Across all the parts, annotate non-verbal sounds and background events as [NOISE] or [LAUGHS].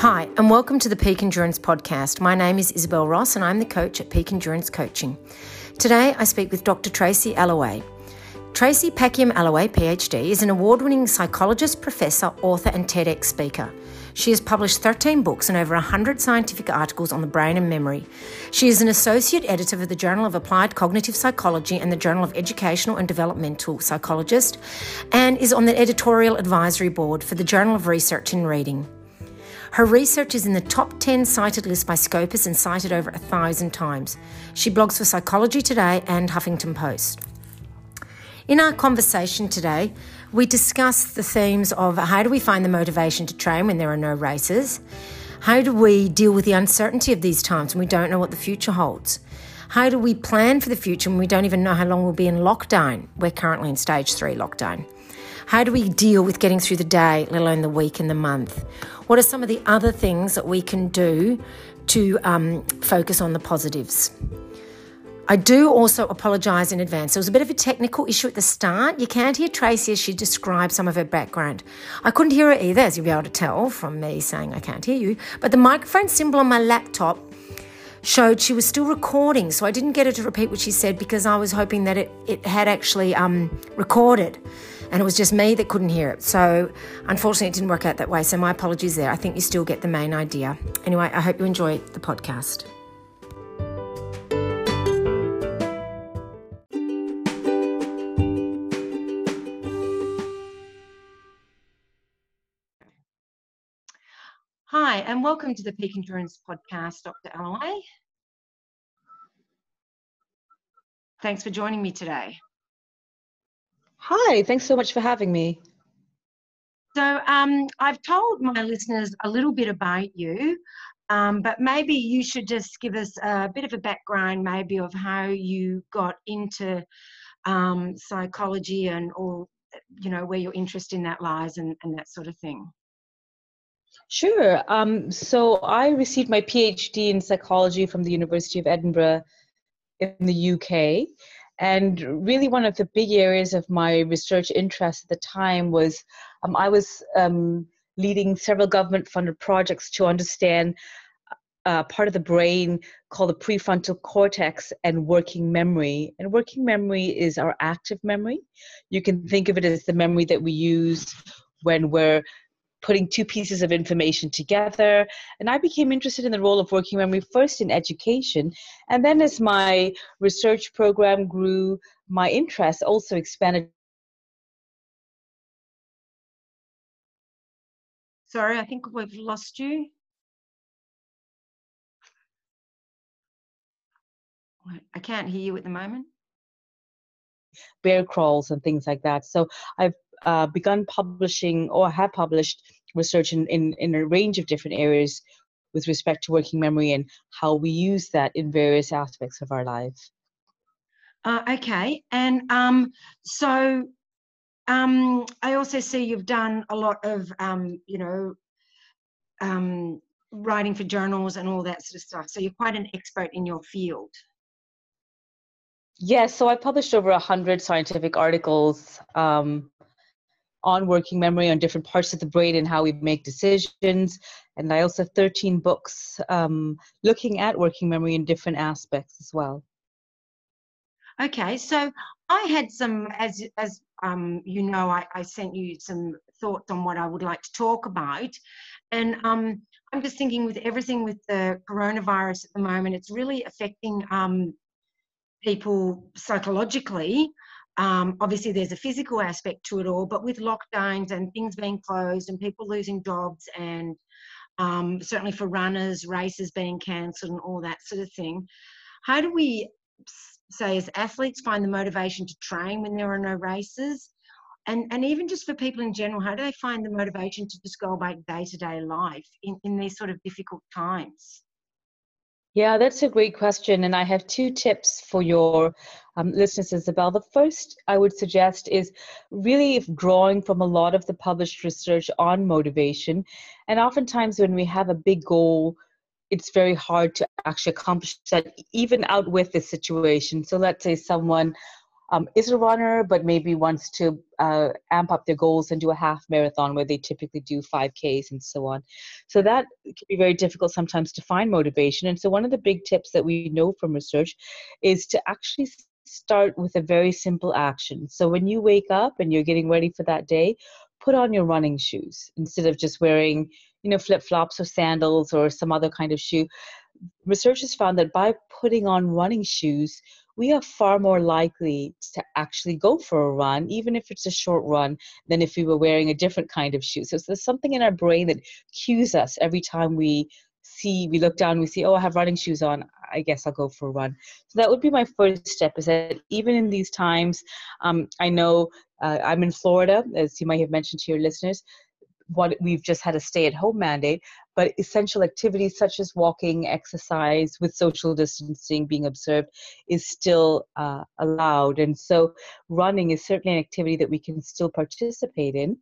Hi, and welcome to the Peak Endurance Podcast. My name is Isabel Ross, and I'm the coach at Peak Endurance Coaching. Today, I speak with Dr. Tracy Alloway. Tracy Packiam Alloway, PhD, is an award winning psychologist, professor, author, and TEDx speaker. She has published 13 books and over 100 scientific articles on the brain and memory. She is an associate editor for the Journal of Applied Cognitive Psychology and the Journal of Educational and Developmental Psychologist, and is on the editorial advisory board for the Journal of Research in Reading. Her research is in the top 10 cited list by Scopus and cited over a thousand times. She blogs for Psychology Today and Huffington Post. In our conversation today, we discuss the themes of how do we find the motivation to train when there are no races? How do we deal with the uncertainty of these times when we don't know what the future holds? How do we plan for the future when we don't even know how long we'll be in lockdown? We're currently in stage three lockdown. How do we deal with getting through the day, let alone the week and the month? What are some of the other things that we can do to um, focus on the positives? I do also apologise in advance. There was a bit of a technical issue at the start. You can't hear Tracy as she describes some of her background. I couldn't hear her either, as you'll be able to tell from me saying I can't hear you. But the microphone symbol on my laptop showed she was still recording, so I didn't get her to repeat what she said because I was hoping that it, it had actually um, recorded and it was just me that couldn't hear it. So, unfortunately, it didn't work out that way. So, my apologies there. I think you still get the main idea. Anyway, I hope you enjoy the podcast. Hi, and welcome to the Peak Endurance Podcast, Dr. Alloway. Thanks for joining me today. Hi, thanks so much for having me. So, um, I've told my listeners a little bit about you, um, but maybe you should just give us a bit of a background, maybe, of how you got into um, psychology and, or, you know, where your interest in that lies and, and that sort of thing. Sure. Um, so, I received my PhD in psychology from the University of Edinburgh in the UK. And really, one of the big areas of my research interest at the time was um, I was um, leading several government funded projects to understand uh, part of the brain called the prefrontal cortex and working memory. And working memory is our active memory. You can think of it as the memory that we use when we're putting two pieces of information together. And I became interested in the role of working memory first in education. And then as my research program grew, my interest also expanded. Sorry, I think we've lost you. I can't hear you at the moment. Bear crawls and things like that. So I've uh, begun publishing or have published research in, in, in a range of different areas with respect to working memory and how we use that in various aspects of our lives. Uh, okay, and um, so um, I also see you've done a lot of, um, you know, um, writing for journals and all that sort of stuff. So you're quite an expert in your field. Yes, so I published over a hundred scientific articles um, on working memory on different parts of the brain and how we make decisions. And I also have 13 books um, looking at working memory in different aspects as well. Okay, so I had some, as as um, you know, I, I sent you some thoughts on what I would like to talk about, and um, I'm just thinking with everything with the coronavirus at the moment, it's really affecting um, people psychologically. Um, obviously, there's a physical aspect to it all, but with lockdowns and things being closed and people losing jobs, and um, certainly for runners, races being cancelled, and all that sort of thing, how do we say as athletes find the motivation to train when there are no races? And, and even just for people in general, how do they find the motivation to just go about day to day life in, in these sort of difficult times? Yeah, that's a great question. And I have two tips for your um, listeners, Isabel. The first I would suggest is really drawing from a lot of the published research on motivation. And oftentimes, when we have a big goal, it's very hard to actually accomplish that, even out with the situation. So, let's say someone um, is a runner but maybe wants to uh, amp up their goals and do a half marathon where they typically do 5ks and so on. So that can be very difficult sometimes to find motivation. And so one of the big tips that we know from research is to actually start with a very simple action. So when you wake up and you're getting ready for that day put on your running shoes instead of just wearing you know flip flops or sandals or some other kind of shoe. Research has found that by putting on running shoes we are far more likely to actually go for a run, even if it's a short run, than if we were wearing a different kind of shoe. So there's something in our brain that cues us every time we see, we look down, we see, oh, I have running shoes on. I guess I'll go for a run. So that would be my first step. Is that even in these times, um, I know uh, I'm in Florida, as you might have mentioned to your listeners what we've just had a stay at home mandate, but essential activities such as walking, exercise with social distancing being observed is still uh, allowed. And so running is certainly an activity that we can still participate in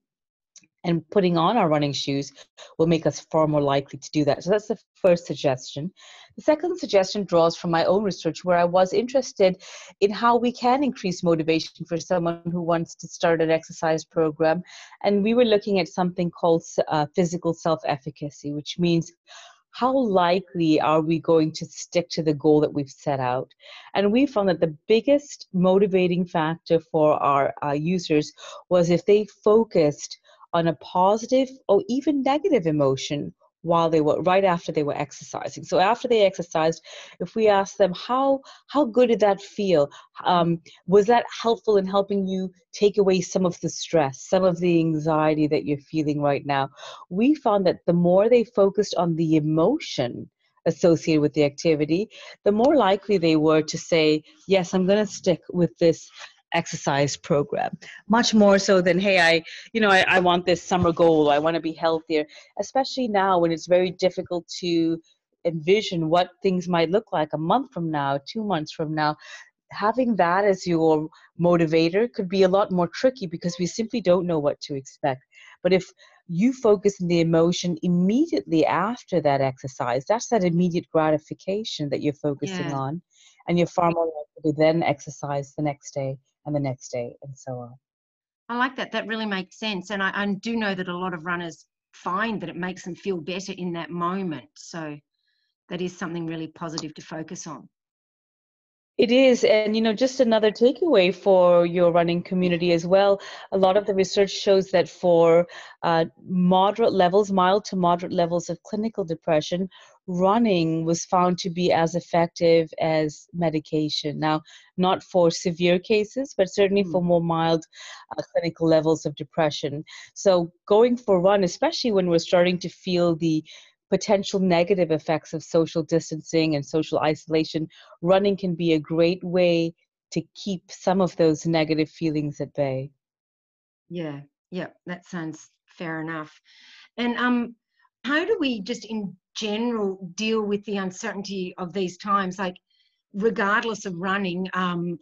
and putting on our running shoes will make us far more likely to do that. So that's the first suggestion. The second suggestion draws from my own research, where I was interested in how we can increase motivation for someone who wants to start an exercise program. And we were looking at something called uh, physical self efficacy, which means how likely are we going to stick to the goal that we've set out? And we found that the biggest motivating factor for our uh, users was if they focused on a positive or even negative emotion while they were right after they were exercising. So after they exercised if we ask them how how good did that feel? Um, was that helpful in helping you take away some of the stress some of the anxiety that you're feeling right now? We found that the more they focused on the emotion associated with the activity the more likely they were to say yes i'm going to stick with this exercise program. Much more so than hey i you know i, I want this summer goal i want to be healthier especially now when it's very difficult to envision what things might look like a month from now two months from now. Having that as your motivator could be a lot more tricky because we simply don't know what to expect. But if you focus on the emotion immediately after that exercise that's that immediate gratification that you're focusing yeah. on and you're far more likely to then exercise the next day and the next day and so on. I like that. That really makes sense. And I, I do know that a lot of runners find that it makes them feel better in that moment. So that is something really positive to focus on. It is. And, you know, just another takeaway for your running community as well. A lot of the research shows that for uh, moderate levels, mild to moderate levels of clinical depression, running was found to be as effective as medication. Now, not for severe cases, but certainly mm. for more mild uh, clinical levels of depression. So, going for run, especially when we're starting to feel the potential negative effects of social distancing and social isolation, running can be a great way to keep some of those negative feelings at bay. Yeah, yeah, that sounds fair enough. And um, how do we just in general deal with the uncertainty of these times? Like, regardless of running, um,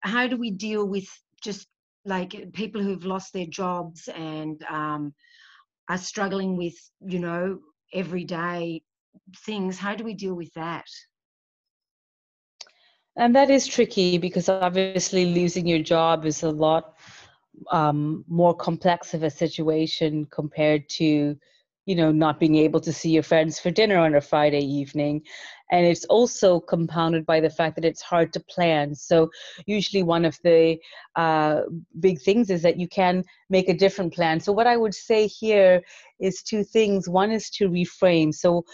how do we deal with just like people who've lost their jobs and um, are struggling with, you know, everyday things? How do we deal with that? And that is tricky because obviously losing your job is a lot um, more complex of a situation compared to you know not being able to see your friends for dinner on a friday evening. And it's also compounded by the fact that it's hard to plan. So usually one of the uh, big things is that you can make a different plan. So what i would say here is two things. One is to reframe. So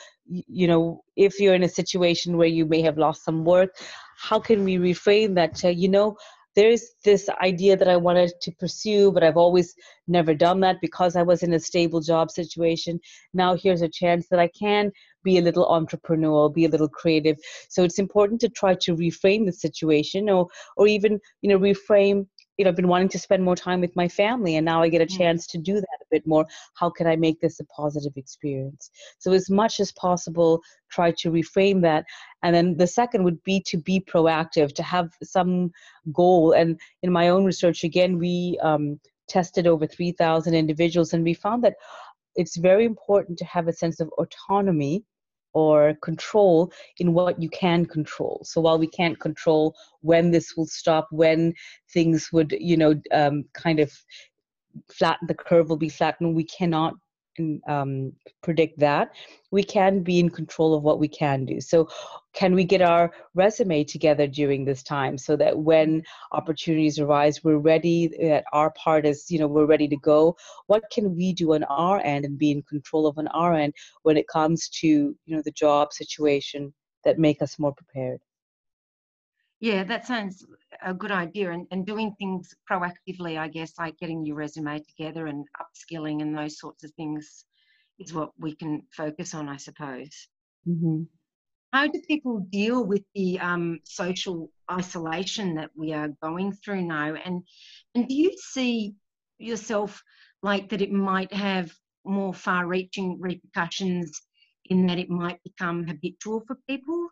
you know if you're in a situation where you may have lost some work how can we reframe that to you know there's this idea that I wanted to pursue, but I've always never done that because I was in a stable job situation. Now here's a chance that I can be a little entrepreneurial, be a little creative. So it's important to try to reframe the situation or or even, you know, reframe you know, I've been wanting to spend more time with my family and now I get a mm. chance to do that a bit more. How can I make this a positive experience? So, as much as possible, try to reframe that. And then the second would be to be proactive, to have some goal. And in my own research, again, we um, tested over 3,000 individuals and we found that it's very important to have a sense of autonomy or control in what you can control. So while we can't control when this will stop, when things would, you know, um, kind of flatten, the curve will be flattened, we cannot um, predict that. We can be in control of what we can do. So, can we get our resume together during this time so that when opportunities arise, we're ready, that our part is, you know, we're ready to go? What can we do on our end and be in control of on our end when it comes to, you know, the job situation that make us more prepared? Yeah, that sounds a good idea. And, and doing things proactively, I guess, like getting your resume together and upskilling and those sorts of things is what we can focus on, I suppose. Mm-hmm. How do people deal with the um, social isolation that we are going through now? And and do you see yourself like that it might have more far-reaching repercussions in that it might become habitual for people?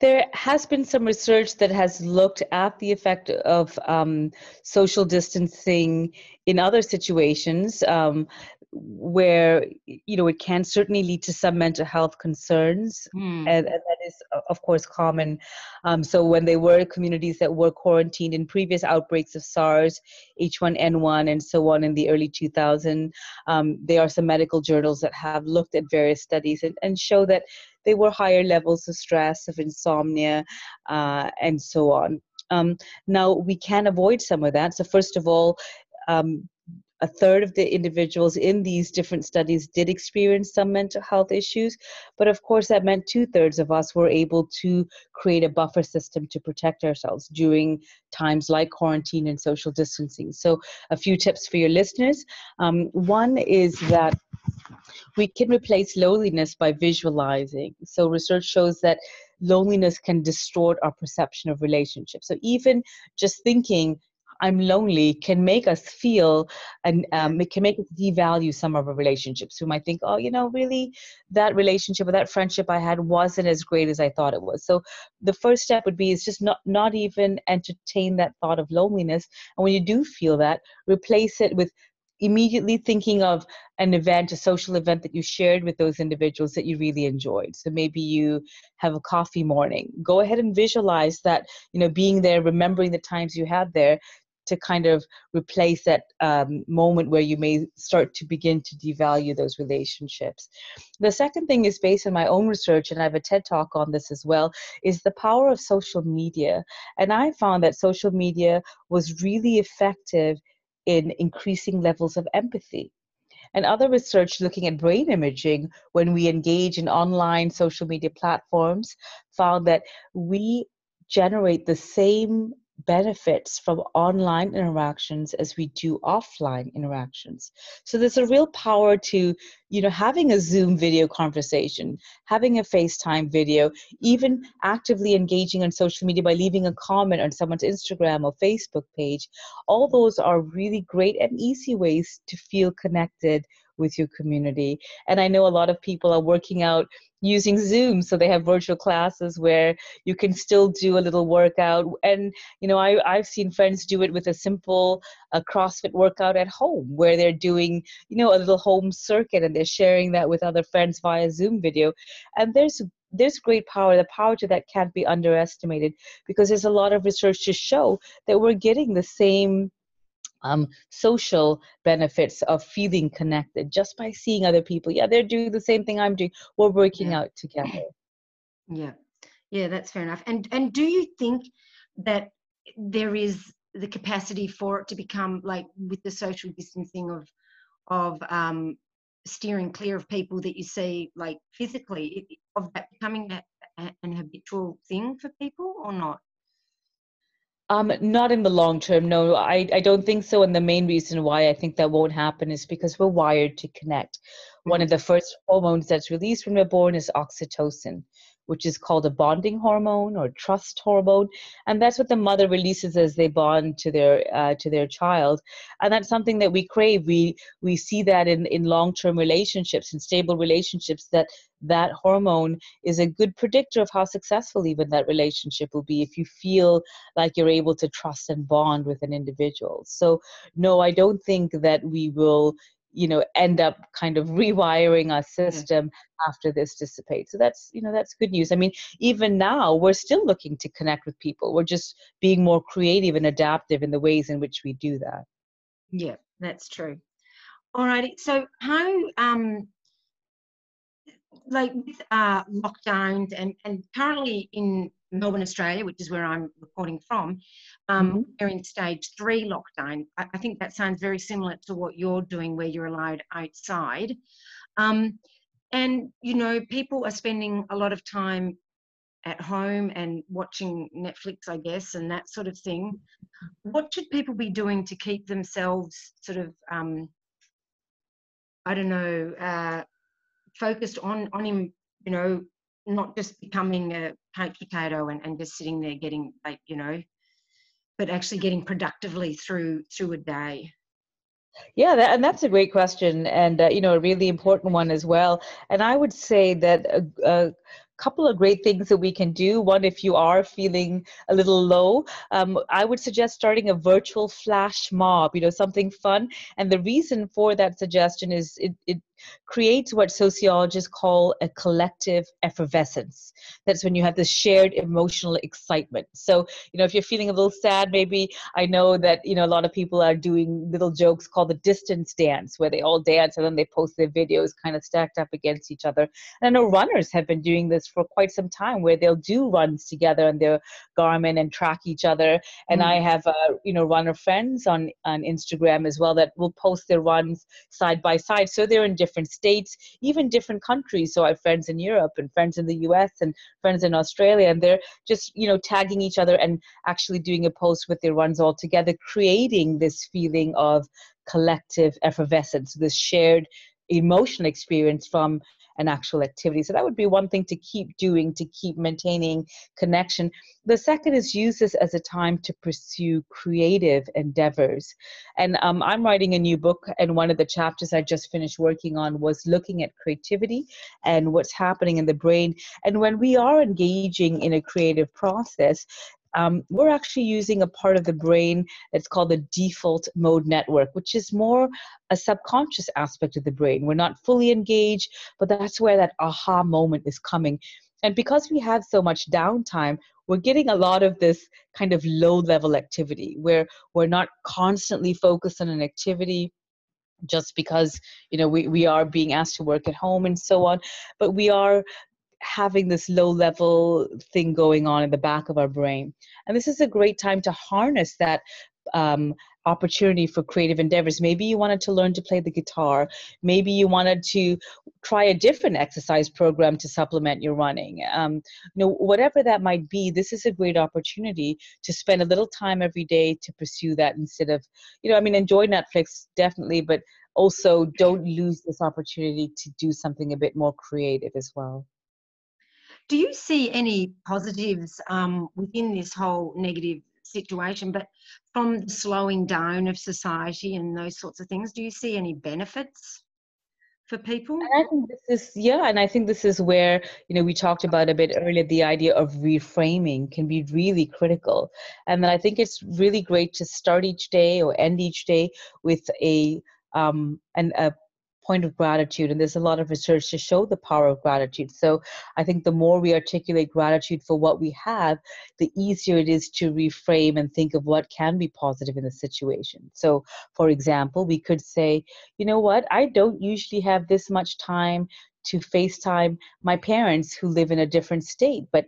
There has been some research that has looked at the effect of um, social distancing in other situations. Um, where you know it can certainly lead to some mental health concerns mm. and, and, that is of course common um, so when there were communities that were quarantined in previous outbreaks of sars h1n1 and so on in the early 2000s um, there are some medical journals that have looked at various studies and, and show that there were higher levels of stress of insomnia uh, and so on um, now we can avoid some of that so first of all um, a third of the individuals in these different studies did experience some mental health issues. But of course, that meant two thirds of us were able to create a buffer system to protect ourselves during times like quarantine and social distancing. So, a few tips for your listeners. Um, one is that we can replace loneliness by visualizing. So, research shows that loneliness can distort our perception of relationships. So, even just thinking, I'm lonely can make us feel and um, it can make us devalue some of our relationships. We might think, oh, you know, really that relationship or that friendship I had wasn't as great as I thought it was. So the first step would be is just not not even entertain that thought of loneliness. And when you do feel that, replace it with immediately thinking of an event, a social event that you shared with those individuals that you really enjoyed. So maybe you have a coffee morning. Go ahead and visualize that, you know, being there, remembering the times you had there to kind of replace that um, moment where you may start to begin to devalue those relationships. The second thing is based on my own research, and I have a TED talk on this as well, is the power of social media. And I found that social media was really effective in increasing levels of empathy. And other research looking at brain imaging when we engage in online social media platforms found that we generate the same benefits from online interactions as we do offline interactions. So there's a real power to you know having a zoom video conversation having a facetime video even actively engaging on social media by leaving a comment on someone's instagram or facebook page. All those are really great and easy ways to feel connected with your community. And I know a lot of people are working out using Zoom. So they have virtual classes where you can still do a little workout. And, you know, I, I've seen friends do it with a simple a CrossFit workout at home where they're doing, you know, a little home circuit and they're sharing that with other friends via Zoom video. And there's there's great power. The power to that can't be underestimated because there's a lot of research to show that we're getting the same um, social benefits of feeling connected just by seeing other people. Yeah, they're doing the same thing I'm doing. We're working yeah. out together. Yeah, yeah, that's fair enough. And and do you think that there is the capacity for it to become like with the social distancing of of um, steering clear of people that you see like physically of that becoming a, an habitual thing for people or not? Um, not in the long term, no. I, I don't think so. And the main reason why I think that won't happen is because we're wired to connect. Mm-hmm. One of the first hormones that's released when we're born is oxytocin which is called a bonding hormone or trust hormone, and that's what the mother releases as they bond to their uh, to their child, and that's something that we crave. We we see that in in long term relationships and stable relationships that that hormone is a good predictor of how successful even that relationship will be if you feel like you're able to trust and bond with an individual. So no, I don't think that we will you know end up kind of rewiring our system yeah. after this dissipates. So that's you know that's good news. I mean even now we're still looking to connect with people. We're just being more creative and adaptive in the ways in which we do that. Yeah that's true. All righty so how um like with uh, lockdowns and, and currently in Melbourne, Australia, which is where I'm recording from, um, mm-hmm. we're in stage three lockdown. I, I, think that sounds very similar to what you're doing, where you're allowed outside. Um, and, you know, people are spending a lot of time at home and watching Netflix, I guess, and that sort of thing. What should people be doing to keep themselves sort of, um, I don't know, uh, focused on on him, you know, not just becoming a couch potato and, and just sitting there getting like, you know, but actually getting productively through through a day. Yeah, that, and that's a great question, and uh, you know, a really important one as well. And I would say that a, a couple of great things that we can do. One, if you are feeling a little low, um, I would suggest starting a virtual flash mob, you know, something fun. And the reason for that suggestion is it, it creates what sociologists call a collective effervescence. That's when you have this shared emotional excitement. So, you know, if you're feeling a little sad, maybe I know that, you know, a lot of people are doing little jokes called the distance dance, where they all dance and then they post their videos kind of stacked up against each other. And I know runners have been doing this for quite some time where they'll do runs together on their Garmin and track each other. And mm. I have, uh, you know, runner friends on, on Instagram as well that will post their runs side by side. So they're in different different states, even different countries. So I have friends in Europe and friends in the US and friends in Australia, and they're just, you know, tagging each other and actually doing a post with their runs all together, creating this feeling of collective effervescence, this shared emotional experience from an actual activity. So that would be one thing to keep doing to keep maintaining connection. The second is use this as a time to pursue creative endeavors. And um, I'm writing a new book, and one of the chapters I just finished working on was looking at creativity and what's happening in the brain. And when we are engaging in a creative process, um, we're actually using a part of the brain that's called the default mode network, which is more a subconscious aspect of the brain. We're not fully engaged, but that's where that aha moment is coming. And because we have so much downtime, we're getting a lot of this kind of low level activity where we're not constantly focused on an activity just because you know we, we are being asked to work at home and so on but we are having this low level thing going on in the back of our brain. And this is a great time to harness that um, opportunity for creative endeavors. Maybe you wanted to learn to play the guitar. Maybe you wanted to try a different exercise program to supplement your running. Um, you know, whatever that might be, this is a great opportunity to spend a little time every day to pursue that instead of, you know, I mean, enjoy Netflix definitely, but also don't lose this opportunity to do something a bit more creative as well. Do you see any positives um, within this whole negative situation, but from the slowing down of society and those sorts of things, do you see any benefits? for people and i think this is yeah and i think this is where you know we talked about a bit earlier the idea of reframing can be really critical and then i think it's really great to start each day or end each day with a um and a point of gratitude and there's a lot of research to show the power of gratitude. So i think the more we articulate gratitude for what we have the easier it is to reframe and think of what can be positive in the situation. So for example we could say you know what? I don't usually have this much time to facetime my parents who live in a different state but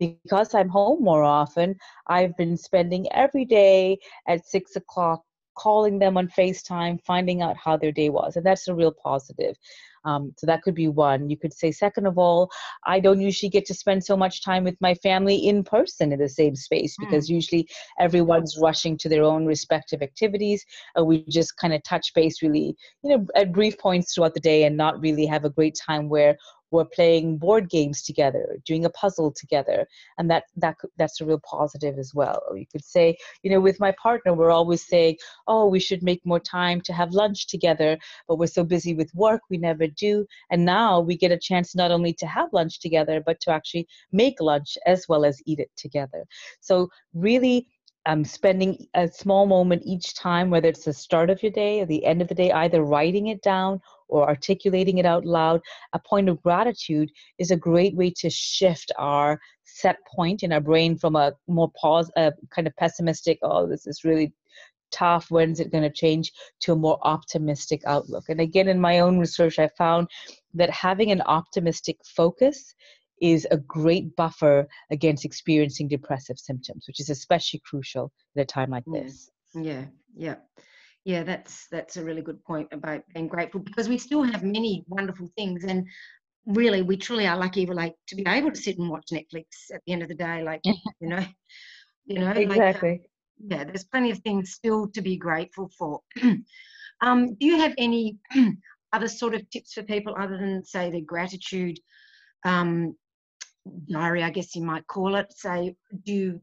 because I'm home more often, I've been spending every day at six o'clock calling them on FaceTime, finding out how their day was. And that's a real positive. Um, so that could be one. You could say, second of all, I don't usually get to spend so much time with my family in person in the same space hmm. because mm. usually everyone's rushing to their own respective activities. Uh, we just kind of touch base really, you know, at brief points throughout the day and not really have a great time where we're playing board games together, doing a puzzle together, and that that that's a real positive as well. You could say, you know, with my partner, we're always saying, oh, we should make more time to have lunch together, but we're so busy with work we never do. And now we get a chance not only to have lunch together, but to actually make lunch as well as eat it together. So really um, spending a small moment each time, whether it's the start of your day or the end of the day, either writing it down or articulating it out loud, a point of gratitude is a great way to shift our set point in our brain from a more pause, a kind of pessimistic, oh, this is really tough, when's it going to change, to a more optimistic outlook. And again, in my own research, I found that having an optimistic focus is a great buffer against experiencing depressive symptoms, which is especially crucial at a time like this. Yeah, yeah. Yeah, that's that's a really good point about being grateful because we still have many wonderful things and really we truly are lucky like to be able to sit and watch Netflix at the end of the day, like you know. [LAUGHS] You know, exactly. Like, yeah, there's plenty of things still to be grateful for. [CLEARS THROAT] um, do you have any [CLEARS THROAT] other sort of tips for people other than say the gratitude um, diary, I guess you might call it? Say, do you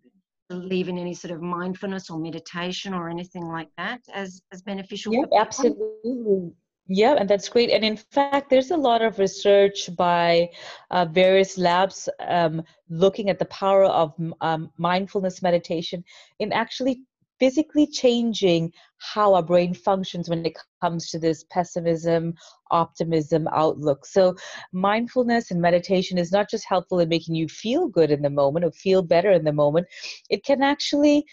believe in any sort of mindfulness or meditation or anything like that as as beneficial? Yeah, absolutely. Yeah, and that's great. And in fact, there's a lot of research by uh, various labs um, looking at the power of um, mindfulness meditation in actually physically changing how our brain functions when it comes to this pessimism, optimism outlook. So, mindfulness and meditation is not just helpful in making you feel good in the moment or feel better in the moment, it can actually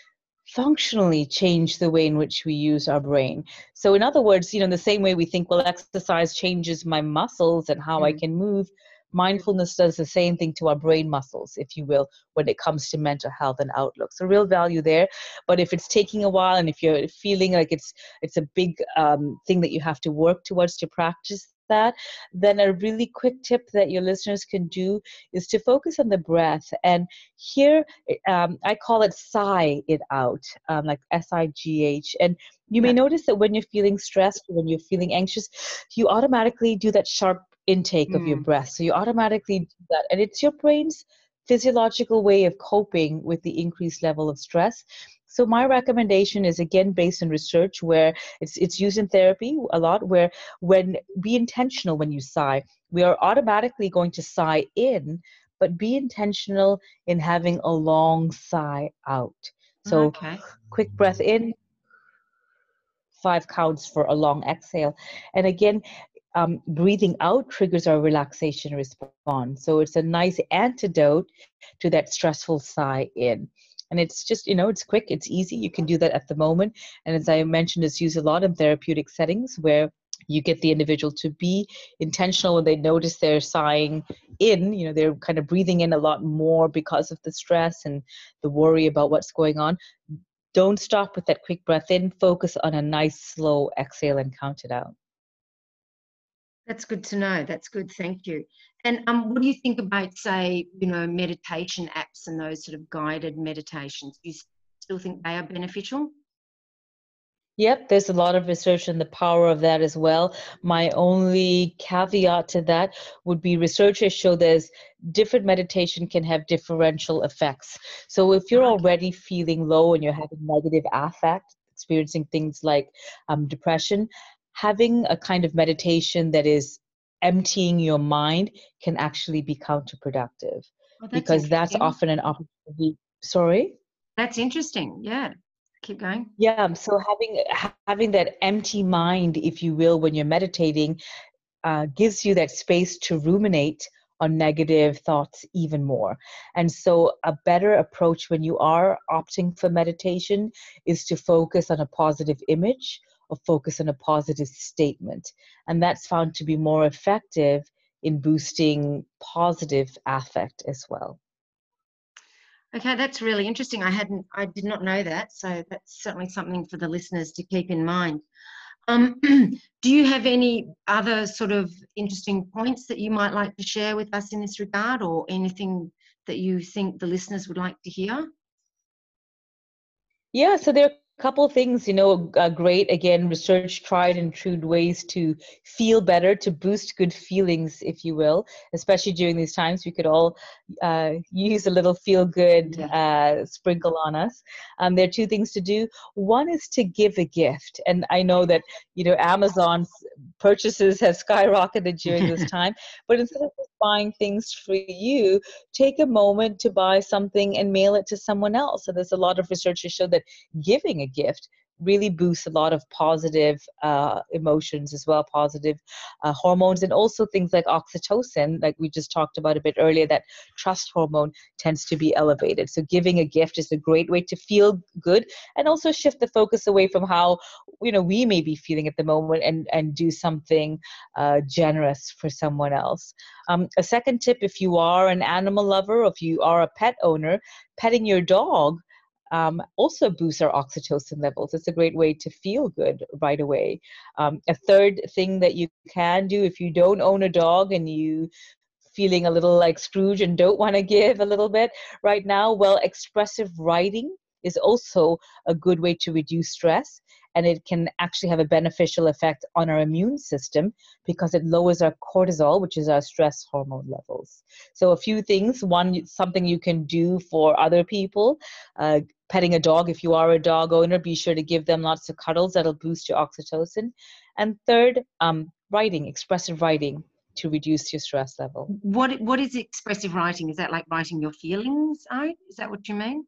functionally change the way in which we use our brain. So, in other words, you know, the same way we think, well, exercise changes my muscles and how mm. I can move, mindfulness does the same thing to our brain muscles, if you will, when it comes to mental health and outlook. So, real value there. But if it's taking a while and if you're feeling like it's it's a big um, thing that you have to work towards to practice that, then a really quick tip that your listeners can do is to focus on the breath. And here, um, I call it sigh it out, um, like S I G H. And you may notice that when you're feeling stressed, when you're feeling anxious, you automatically do that sharp intake mm. of your mm. breath. So you automatically do that. And it's your brain's physiological way of coping with the increased level of stress. So my recommendation is again based on research where it's it's used in therapy a lot where when be intentional when you sigh. We are automatically going to sigh in, but be intentional in having a long sigh out. So okay. quick breath in, five counts for a long exhale. And again, um, breathing out triggers our relaxation response. So it's a nice antidote to that stressful sigh in. And it's just you know it's quick it's easy you can do that at the moment. And as i mentioned it's used a lot in therapeutic settings where you get the individual to be intentional when they notice they're sighing in you know they're kind of breathing in a lot more because of the stress and the worry about what's going on. Don't stop with that quick breath in focus on a nice slow exhale and count it out that's good to know. That's good. Thank you. And um, what do you think about, say, you know, meditation apps and those sort of guided meditations? Do you still think they are beneficial? Yep, there's a lot of research on the power of that as well. My only caveat to that would be researchers show there's different meditation can have differential effects. So if you're already feeling low and you're having negative affect, experiencing things like um, depression, having a kind of meditation that is emptying your mind can actually be counterproductive well, because that's often an opportunity sorry? That's interesting yeah. Keep going. Yeah so having having that empty mind if you will when you're meditating uh, gives you that space to ruminate on negative thoughts even more. And so, a better approach when you are opting for meditation is to focus on a positive image or focus on a positive statement. And that's found to be more effective in boosting positive affect as well. Okay, that's really interesting. I hadn't, I did not know that. So that's certainly something for the listeners to keep in mind. Um, [CLEARS THROAT] do you have any other sort of interesting points that you might like to share with us in this regard, or anything that you think the listeners would like to hear? Yeah, so there couple things you know uh, great again research tried and true ways to feel better to boost good feelings if you will especially during these times. We could all uh, use a little feel good yeah. uh, sprinkle on us. Um, there are two things to do. One is to give a gift. And i know that you know amazon's purchases have skyrocketed during this [LAUGHS] time but instead of buying things for you, take a moment to buy something and mail it to someone else. So there's a lot of research to show that giving a gift really boosts a lot of positive uh, emotions as well, positive uh, hormones, and also things like oxytocin, like we just talked about a bit earlier, that trust hormone tends to be elevated. So giving a gift is a great way to feel good and also shift the focus away from how you know we may be feeling at the moment and and do something uh, generous for someone else. Um, a second tip, if you are an animal lover, or if you are a pet owner, petting your dog um, also boosts our oxytocin levels. It's a great way to feel good right away. Um, a third thing that you can do if you don't own a dog and you feeling a little like Scrooge and don't want to give a little bit right now, well, expressive writing is also a good way to reduce stress and it can actually have a beneficial effect on our immune system because it lowers our cortisol which is our stress hormone levels so a few things one something you can do for other people uh, petting a dog. If you are a dog owner be sure to give them lots of cuddles that'll boost your oxytocin. And third um, writing expressive writing to reduce your stress level. What what is expressive writing? Is that like writing your feelings out is that what you mean?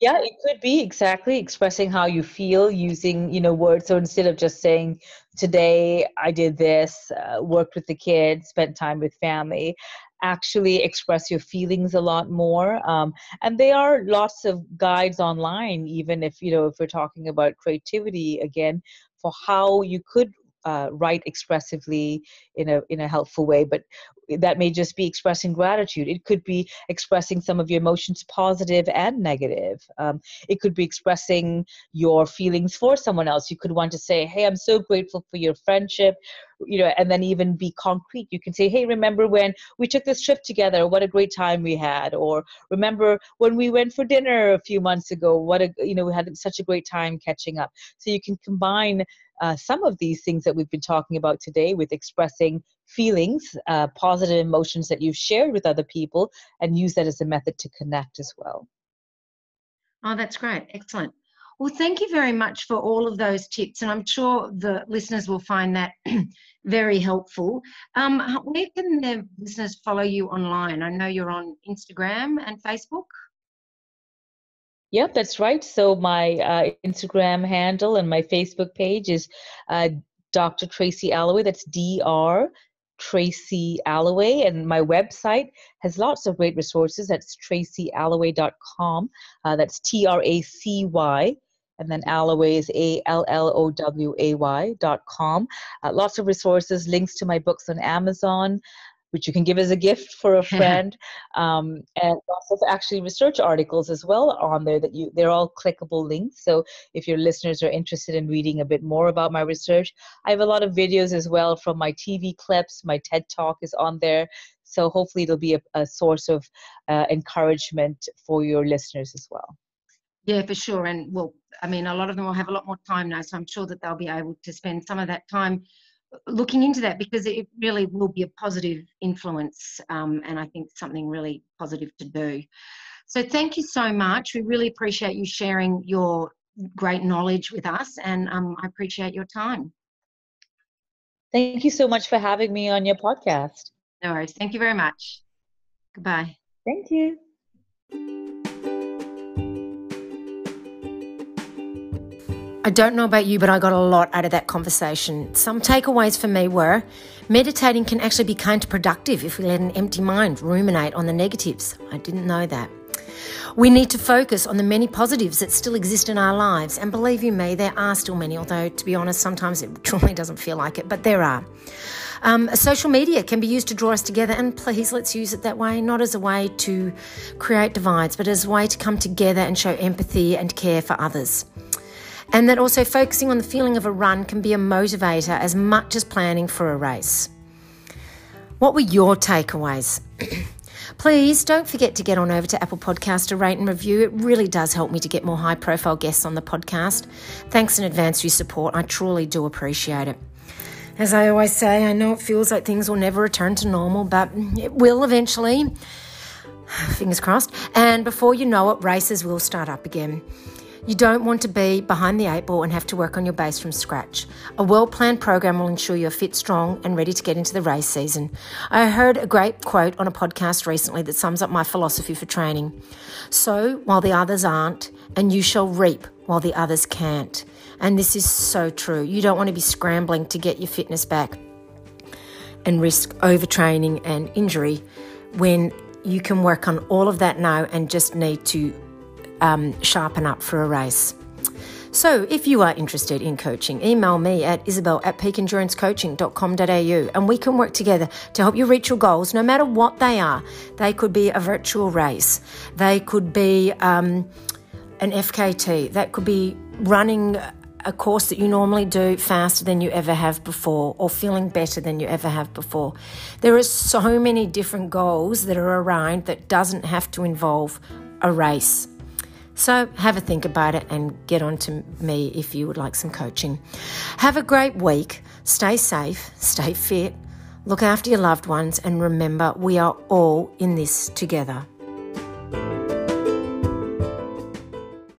Yeah it could be exactly expressing how you feel using you know words. So instead of just saying today i did this uh, worked with the kids spent time with family actually express your feelings a lot more um, and there are lots of guides online even if you know if we're talking about creativity again for how you could uh, write expressively in a in a helpful way but that may just be expressing gratitude. It could be expressing some of your emotions positive and negative. Um, it could be expressing your feelings for someone else. You could want to say hey i'm so grateful for your friendship you know and then even be concrete. You can say hey remember when we took this trip together? What a great time we had. Or remember when we went for dinner a few months ago? What a you know we had such a great time catching up. So you can combine uh, some of these things that we've been talking about today with expressing feelings, uh, positive emotions that you've shared with other people, and use that as a method to connect as well. Oh, that's great. Excellent. Well, thank you very much for all of those tips, and I'm sure the listeners will find that [CLEARS THROAT] very helpful. Um, where can the listeners follow you online? I know you're on Instagram and Facebook. Yep, that's right. So my uh, Instagram handle and my Facebook page is uh, Dr. Tracy Alloway. That's Dr. Tracy Alloway, and my website has lots of great resources. That's tracyalloway.com. Uh, that's T R A C Y and then Alloway is A L L O W A Y dot com. Uh, lots of resources, links to my books on Amazon, which you can give as a gift for a [LAUGHS] friend, um, and lots of actually research articles as well on there that you they're all clickable links. So if your listeners are interested in reading a bit more about my research, I have a lot of videos as well from my TV clips. My TED talk is on there. So hopefully it'll be a, a source of uh, encouragement for your listeners as well. Yeah, for sure. And well, I mean, a lot of them will have a lot more time now, so I'm sure that they'll be able to spend some of that time looking into that because it really will be a positive influence um, and I think something really positive to do. So thank you so much. We really appreciate you sharing your great knowledge with us and um, I appreciate your time. Thank you so much for having me on your podcast. No worries. Thank you very much. Goodbye. Thank you. I don't know about you, but I got a lot out of that conversation. Some takeaways for me were meditating can actually be counterproductive if we let an empty mind ruminate on the negatives. I didn't know that. We need to focus on the many positives that still exist in our lives. And believe you me, there are still many, although to be honest, sometimes it truly doesn't feel like it, but there are. Um, social media can be used to draw us together, and please let's use it that way, not as a way to create divides, but as a way to come together and show empathy and care for others. And that also focusing on the feeling of a run can be a motivator as much as planning for a race. What were your takeaways? [CLEARS THROAT] Please don't forget to get on over to Apple Podcast to rate and review. It really does help me to get more high profile guests on the podcast. Thanks in advance for your support. I truly do appreciate it. As I always say, I know it feels like things will never return to normal, but it will eventually. [SIGHS] Fingers crossed. And before you know it, races will start up again. You don't want to be behind the eight ball and have to work on your base from scratch. A well planned program will ensure you're fit, strong, and ready to get into the race season. I heard a great quote on a podcast recently that sums up my philosophy for training. Sow, while the others aren't, and you shall reap while the others can't. And this is so true. You don't want to be scrambling to get your fitness back and risk overtraining and injury when you can work on all of that now and just need to um, sharpen up for a race. So, if you are interested in coaching, email me at isabel at peakendurancecoaching.com.au and we can work together to help you reach your goals no matter what they are. They could be a virtual race, they could be um, an FKT, that could be running a course that you normally do faster than you ever have before or feeling better than you ever have before. There are so many different goals that are around that doesn't have to involve a race. So have a think about it and get on to me if you would like some coaching. Have a great week. Stay safe, stay fit, look after your loved ones, and remember we are all in this together.